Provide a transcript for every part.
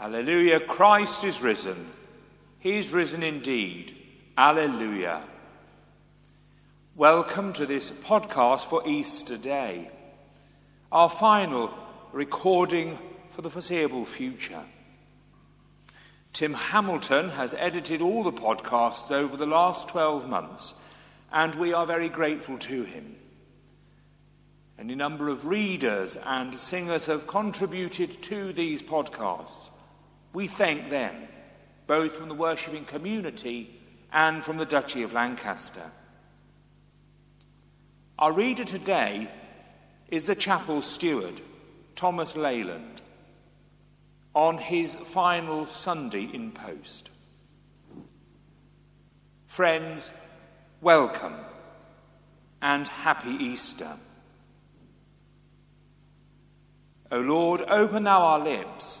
Alleluia, Christ is risen. He's risen indeed. Alleluia. Welcome to this podcast for Easter Day, our final recording for the foreseeable future. Tim Hamilton has edited all the podcasts over the last 12 months, and we are very grateful to him. Any number of readers and singers have contributed to these podcasts. We thank them, both from the worshipping community and from the Duchy of Lancaster. Our reader today is the chapel steward, Thomas Leyland, on his final Sunday in post. Friends, welcome and happy Easter. O Lord, open thou our lips,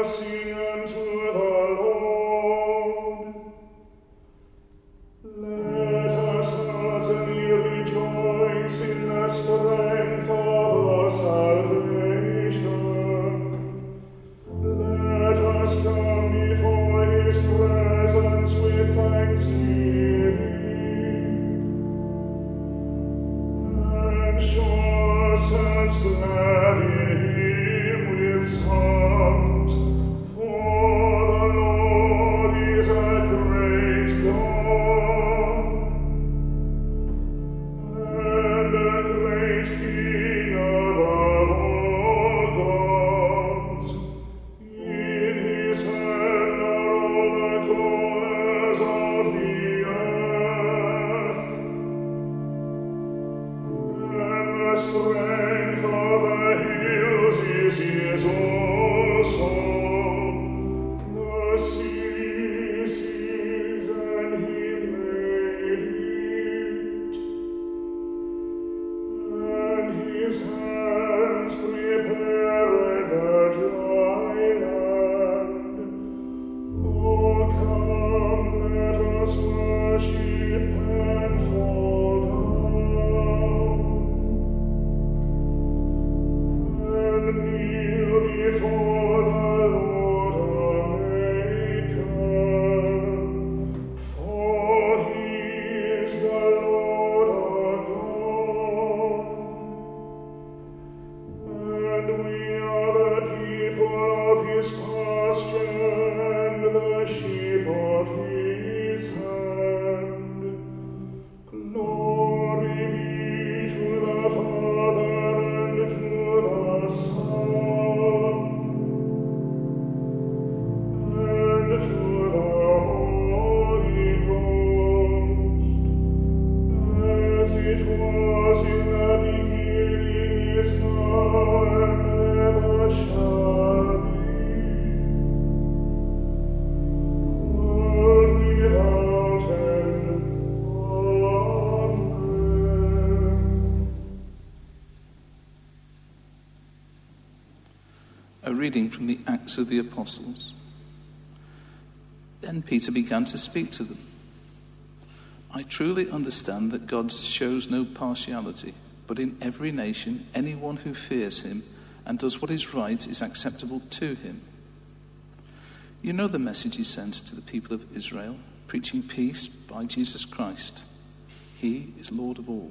let reading from the Acts of the Apostles. Then Peter began to speak to them. I truly understand that God shows no partiality, but in every nation, anyone who fears him and does what is right is acceptable to him. You know the message he sent to the people of Israel, preaching peace by Jesus Christ. He is Lord of all.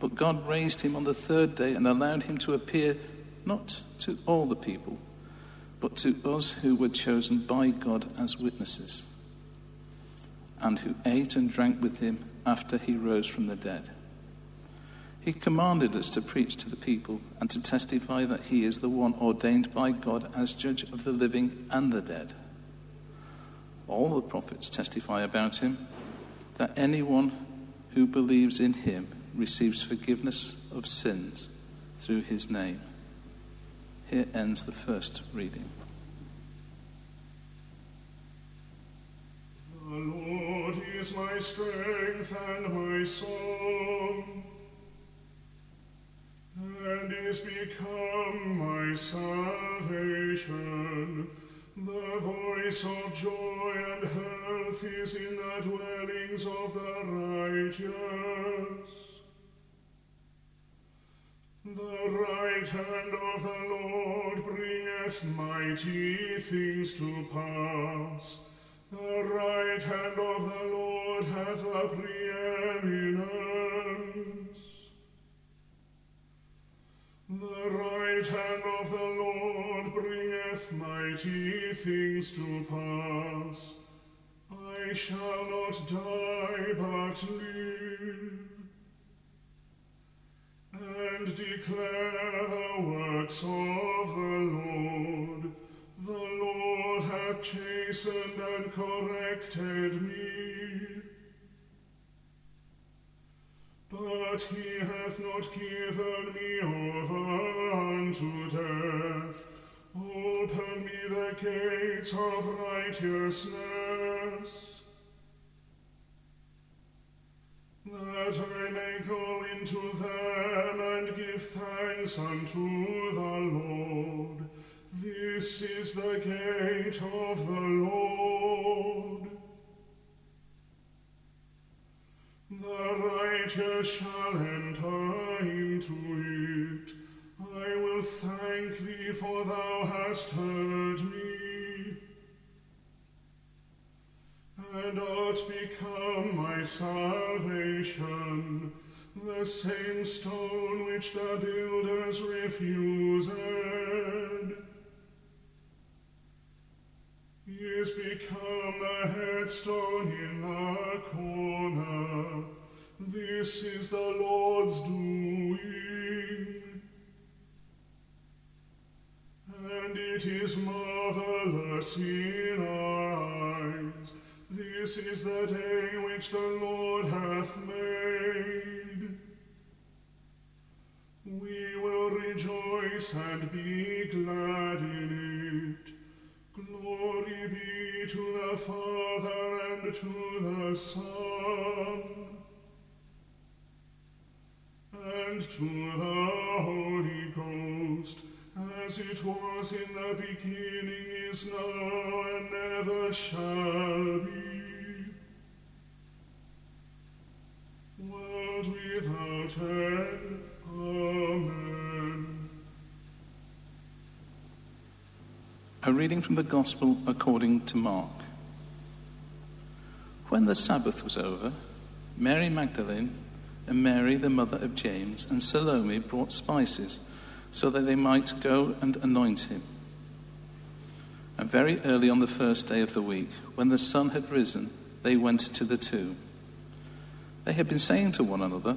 But God raised him on the third day and allowed him to appear not to all the people, but to us who were chosen by God as witnesses, and who ate and drank with him after he rose from the dead. He commanded us to preach to the people and to testify that he is the one ordained by God as judge of the living and the dead. All the prophets testify about him that anyone who believes in him receives forgiveness of sins through his name. Here ends the first reading. The Lord is my strength and my song, and is become my salvation. The voice of joy and health is in the dwellings of the righteous. The right hand of the Lord bringeth mighty things to pass. The right hand of the Lord hath a preeminence. The right hand of the Lord bringeth mighty things to pass. I shall not die but live and declare the works of the Lord. The Lord hath chastened and corrected me. But he hath not given me over unto death. Open me the gates of righteousness. Thanks unto the Lord. This is the gate of the Lord. The righteous shall enter into it. I will thank thee, for thou hast heard me and art become my salvation, the same stone which the builders refused is become the headstone in the corner. This is the Lord's doing. And it is marvelous in our eyes. This is the day which the Lord hath made. We will rejoice and be glad in it. Glory be to the Father and to the Son and to the Holy Ghost, as it was in the beginning, is now, and never shall be. World without end. A reading from the Gospel according to Mark. When the Sabbath was over, Mary Magdalene and Mary, the mother of James, and Salome brought spices so that they might go and anoint him. And very early on the first day of the week, when the sun had risen, they went to the tomb. They had been saying to one another,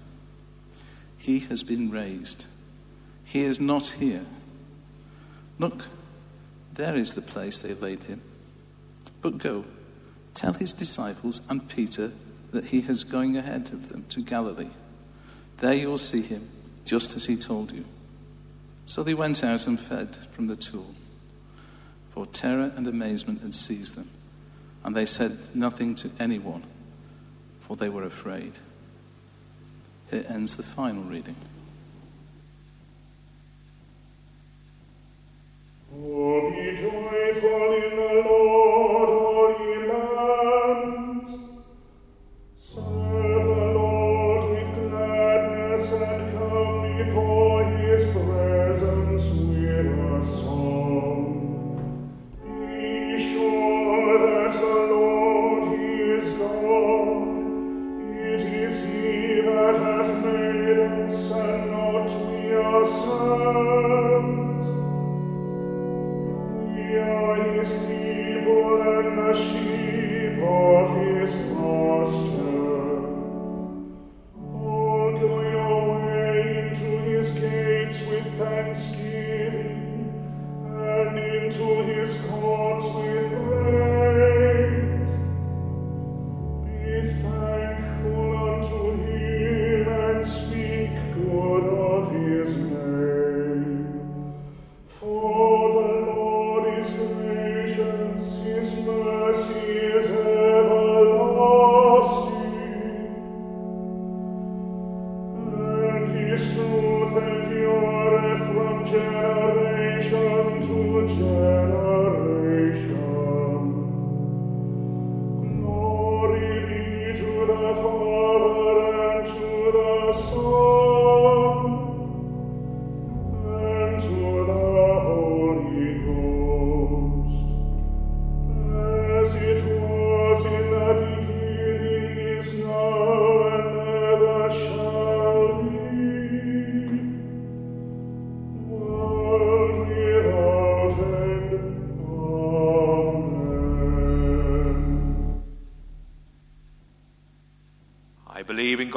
He has been raised. He is not here. Look, there is the place they laid him. But go, tell his disciples and Peter that he is going ahead of them to Galilee. There you will see him, just as he told you. So they went out and fed from the tomb, for terror and amazement had seized them, and they said nothing to anyone, for they were afraid. Here ends the final reading. Be joyful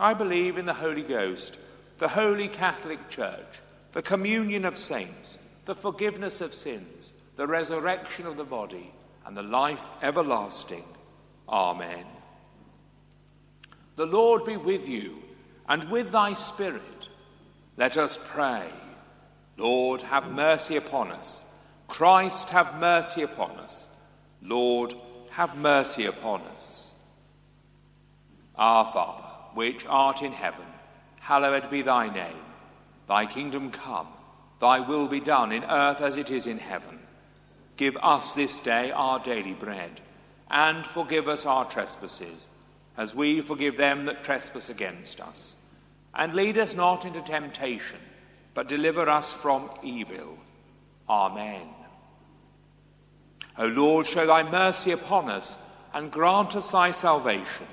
I believe in the Holy Ghost, the Holy Catholic Church, the communion of saints, the forgiveness of sins, the resurrection of the body, and the life everlasting. Amen. The Lord be with you and with thy spirit. Let us pray. Lord, have mercy upon us. Christ, have mercy upon us. Lord, have mercy upon us. Our Father which art in heaven, hallowed be thy name. Thy kingdom come, thy will be done in earth as it is in heaven. Give us this day our daily bread, and forgive us our trespasses, as we forgive them that trespass against us. And lead us not into temptation, but deliver us from evil. Amen. O Lord, show thy mercy upon us, and grant us thy salvation.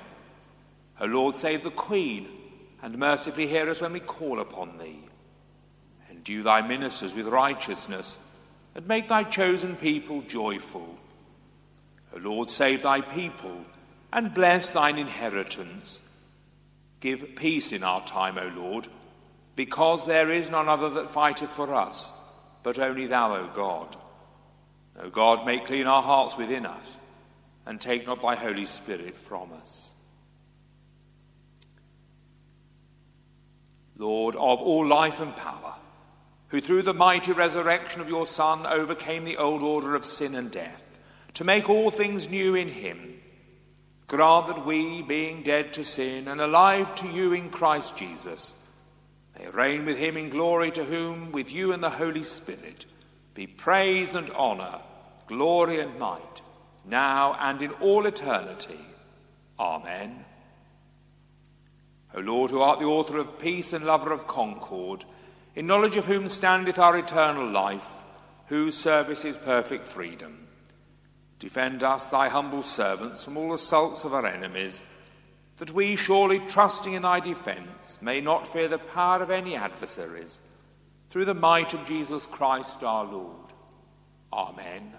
O Lord, save the Queen, and mercifully hear us when we call upon thee. Endue thy ministers with righteousness, and make thy chosen people joyful. O Lord, save thy people, and bless thine inheritance. Give peace in our time, O Lord, because there is none other that fighteth for us, but only thou, O God. O God, make clean our hearts within us, and take not thy Holy Spirit from us. Lord of all life and power, who through the mighty resurrection of your Son overcame the old order of sin and death, to make all things new in him, grant that we, being dead to sin and alive to you in Christ Jesus, may reign with him in glory, to whom, with you and the Holy Spirit, be praise and honour, glory and might, now and in all eternity. Amen. O Lord, who art the author of peace and lover of concord, in knowledge of whom standeth our eternal life, whose service is perfect freedom. Defend us, thy humble servants, from all assaults of our enemies, that we, surely trusting in thy defence, may not fear the power of any adversaries, through the might of Jesus Christ our Lord. Amen.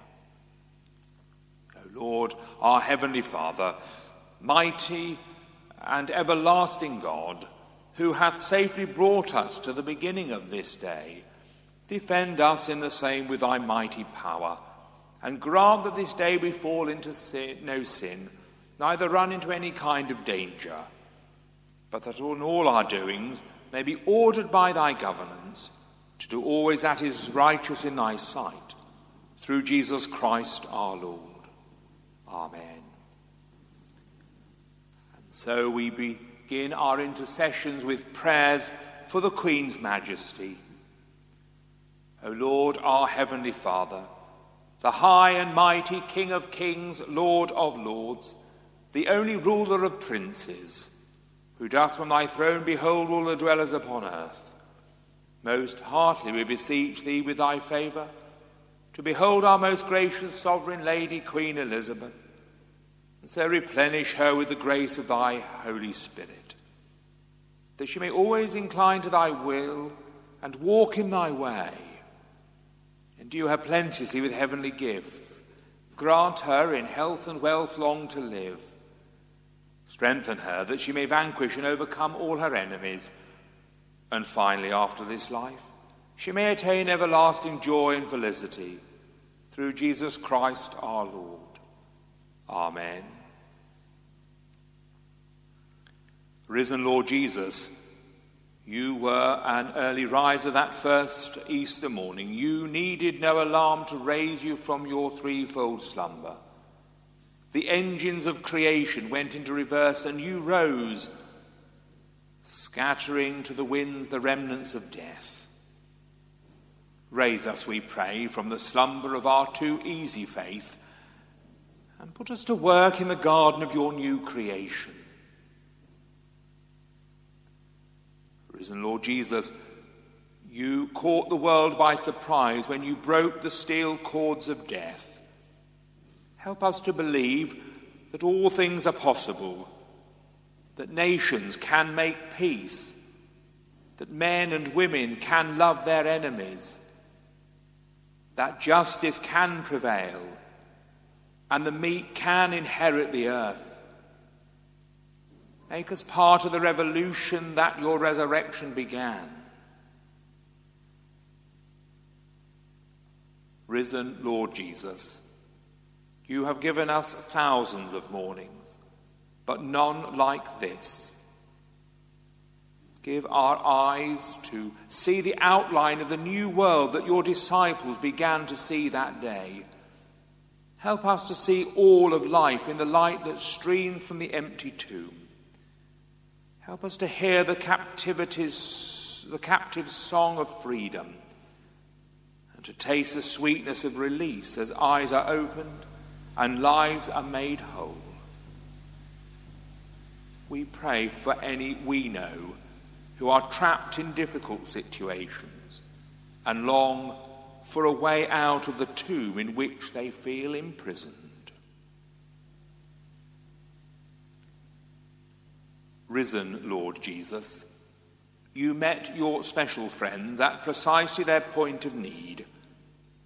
O Lord, our heavenly Father, mighty and everlasting God, who hath safely brought us to the beginning of this day, defend us in the same with thy mighty power, and grant that this day we fall into sin, no sin, neither run into any kind of danger, but that in all our doings may be ordered by thy governance, to do always that is righteous in thy sight, through Jesus Christ our Lord. Amen. So we begin our intercessions with prayers for the Queen's Majesty. O Lord, our Heavenly Father, the high and mighty King of kings, Lord of lords, the only ruler of princes, who dost from thy throne behold all the dwellers upon earth. Most heartily we beseech thee with thy favour to behold our most gracious sovereign lady, Queen Elizabeth, and so replenish her with the grace of thy Holy Spirit, that she may always incline to thy will and walk in thy way Endue her plenteously with heavenly gifts. Grant her in health and wealth long to live. Strengthen her that she may vanquish and overcome all her enemies. And finally, after this life, she may attain everlasting joy and felicity through Jesus Christ our Lord. Amen. Risen Lord Jesus, you were an early riser that first Easter morning. You needed no alarm to raise you from your threefold slumber. The engines of creation went into reverse, and you rose, scattering to the winds the remnants of death. Raise us, we pray, from the slumber of our too easy faith, and put us to work in the garden of your new creation. Risen Lord Jesus, you caught the world by surprise when you broke the steel cords of death. Help us to believe that all things are possible, that nations can make peace, that men and women can love their enemies, that justice can prevail, and the meek can inherit the earth. Make us part of the revolution that your resurrection began. Risen Lord Jesus, you have given us thousands of mornings, but none like this. Give our eyes to see the outline of the new world that your disciples began to see that day. Help us to see all of life in the light that streamed from the empty tomb. Help us to hear the captivity's, the captive's song of freedom and to taste the sweetness of release as eyes are opened and lives are made whole. We pray for any we know who are trapped in difficult situations and long for a way out of the tomb in which they feel imprisoned. risen Lord Jesus, you met your special friends at precisely their point of need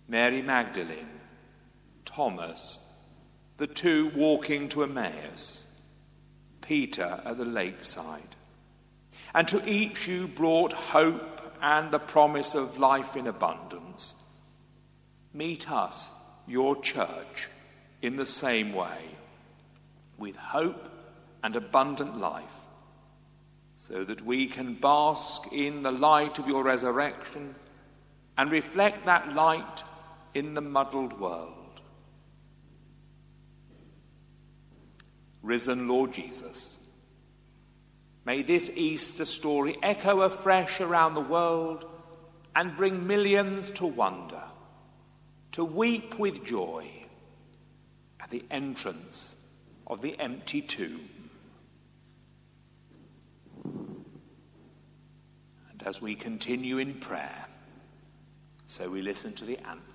Mary Magdalene, Thomas, the two walking to Emmaus, Peter at the lakeside. And to each you brought hope and the promise of life in abundance. Meet us, your church, in the same way, with hope and abundant life so that we can bask in the light of your resurrection and reflect that light in the muddled world. Risen Lord Jesus, may this Easter story echo afresh around the world and bring millions to wonder, to weep with joy at the entrance of the empty tomb. And as we continue in prayer, so we listen to the anthem.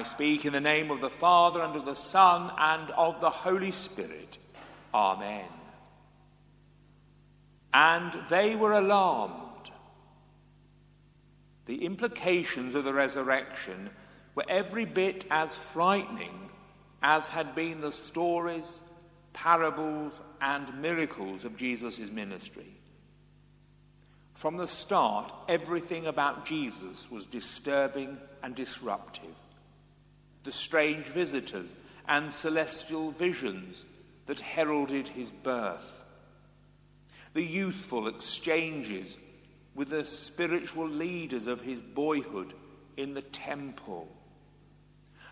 I speak in the name of the Father, and of the Son, and of the Holy Spirit. Amen. And they were alarmed. The implications of the resurrection were every bit as frightening as had been the stories, parables, and miracles of Jesus' ministry. From the start, everything about Jesus was disturbing and disruptive. The strange visitors and celestial visions that heralded his birth. The youthful exchanges with the spiritual leaders of his boyhood in the temple.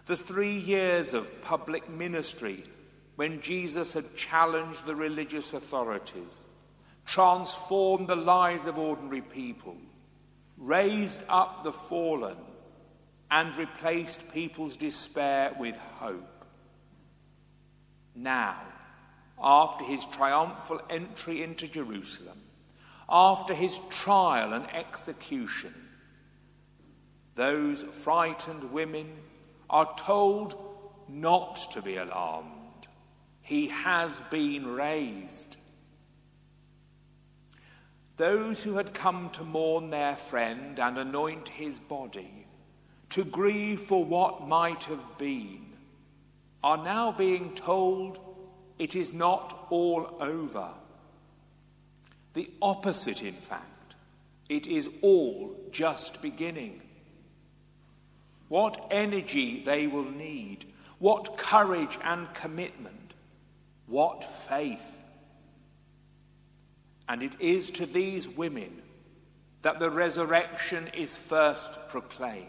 The three years of public ministry when Jesus had challenged the religious authorities transformed the lives of ordinary people, raised up the fallen, and replaced people's despair with hope. Now, after his triumphal entry into Jerusalem, after his trial and execution, those frightened women are told not to be alarmed. He has been raised. Those who had come to mourn their friend and anoint his body, to grieve for what might have been, are now being told it is not all over. The opposite, in fact, it is all just beginning. What energy they will need, what courage and commitment, what faith. And it is to these women that the resurrection is first proclaimed.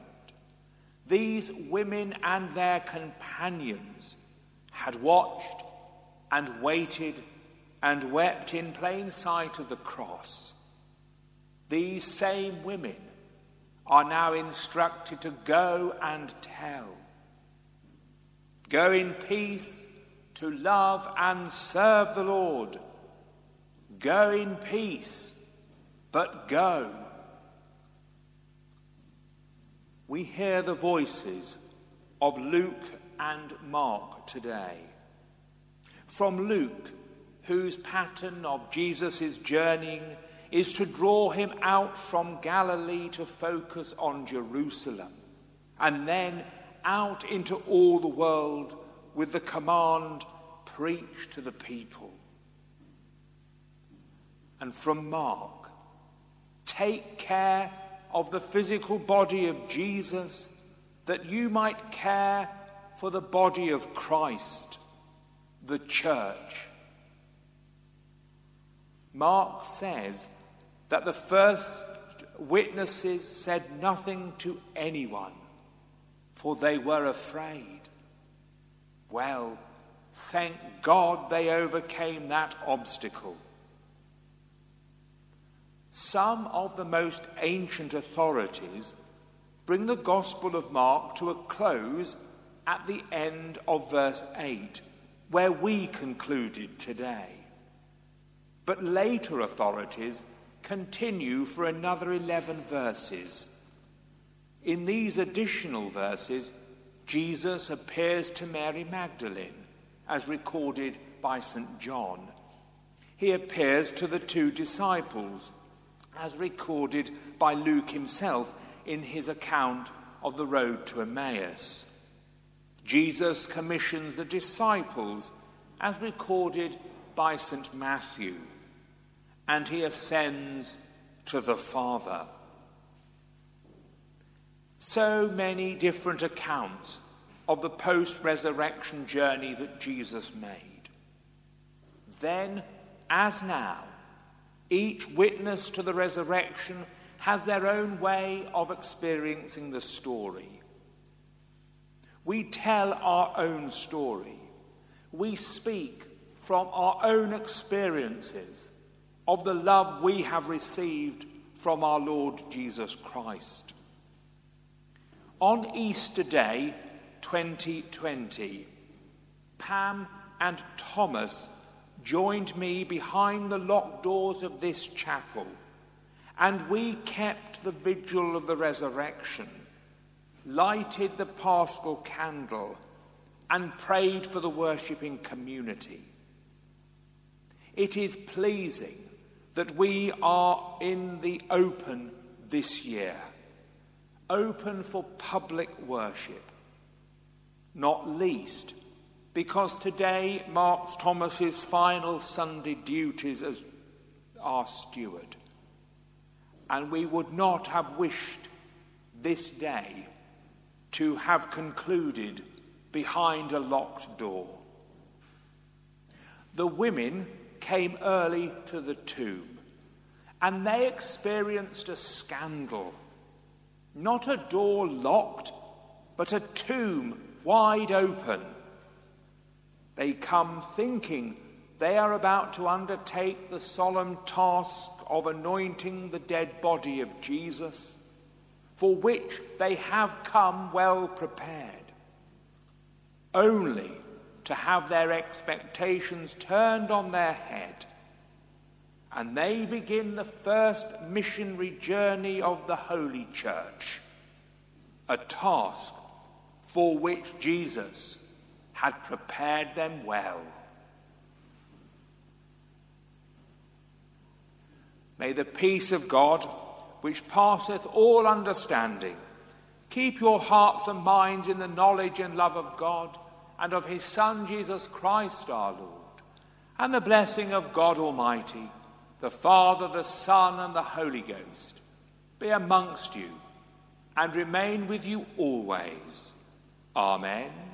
These women and their companions had watched and waited and wept in plain sight of the cross. These same women are now instructed to go and tell. Go in peace to love and serve the Lord Go in peace, but go. We hear the voices of Luke and Mark today. From Luke, whose pattern of Jesus' journeying is to draw him out from Galilee to focus on Jerusalem, and then out into all the world with the command preach to the people and from Mark. Take care of the physical body of Jesus that you might care for the body of Christ, the church. Mark says that the first witnesses said nothing to anyone, for they were afraid. Well, thank God they overcame that obstacle. Some of the most ancient authorities bring the Gospel of Mark to a close at the end of verse 8, where we concluded today. But later authorities continue for another 11 verses. In these additional verses, Jesus appears to Mary Magdalene, as recorded by St. John. He appears to the two disciples, as recorded by Luke himself in his account of the road to Emmaus. Jesus commissions the disciples, as recorded by St. Matthew, and he ascends to the Father. So many different accounts of the post resurrection journey that Jesus made. Then, as now, each witness to the resurrection has their own way of experiencing the story. We tell our own story. We speak from our own experiences of the love we have received from our Lord Jesus Christ. On Easter Day 2020, Pam and Thomas joined me behind the locked doors of this chapel, and we kept the vigil of the resurrection, lighted the paschal candle, and prayed for the worshipping community. It is pleasing that we are in the open this year, open for public worship, not least because today marks Thomas's final Sunday duties as our steward. And we would not have wished this day to have concluded behind a locked door. The women came early to the tomb and they experienced a scandal. Not a door locked, but a tomb wide open. They come thinking they are about to undertake the solemn task of anointing the dead body of Jesus, for which they have come well prepared, only to have their expectations turned on their head. And they begin the first missionary journey of the Holy Church, a task for which Jesus had prepared them well. May the peace of God, which passeth all understanding, keep your hearts and minds in the knowledge and love of God and of his Son Jesus Christ our Lord, and the blessing of God Almighty, the Father, the Son, and the Holy Ghost be amongst you and remain with you always. Amen.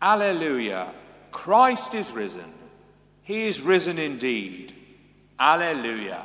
Alleluia. Christ is risen. He is risen indeed. Alleluia.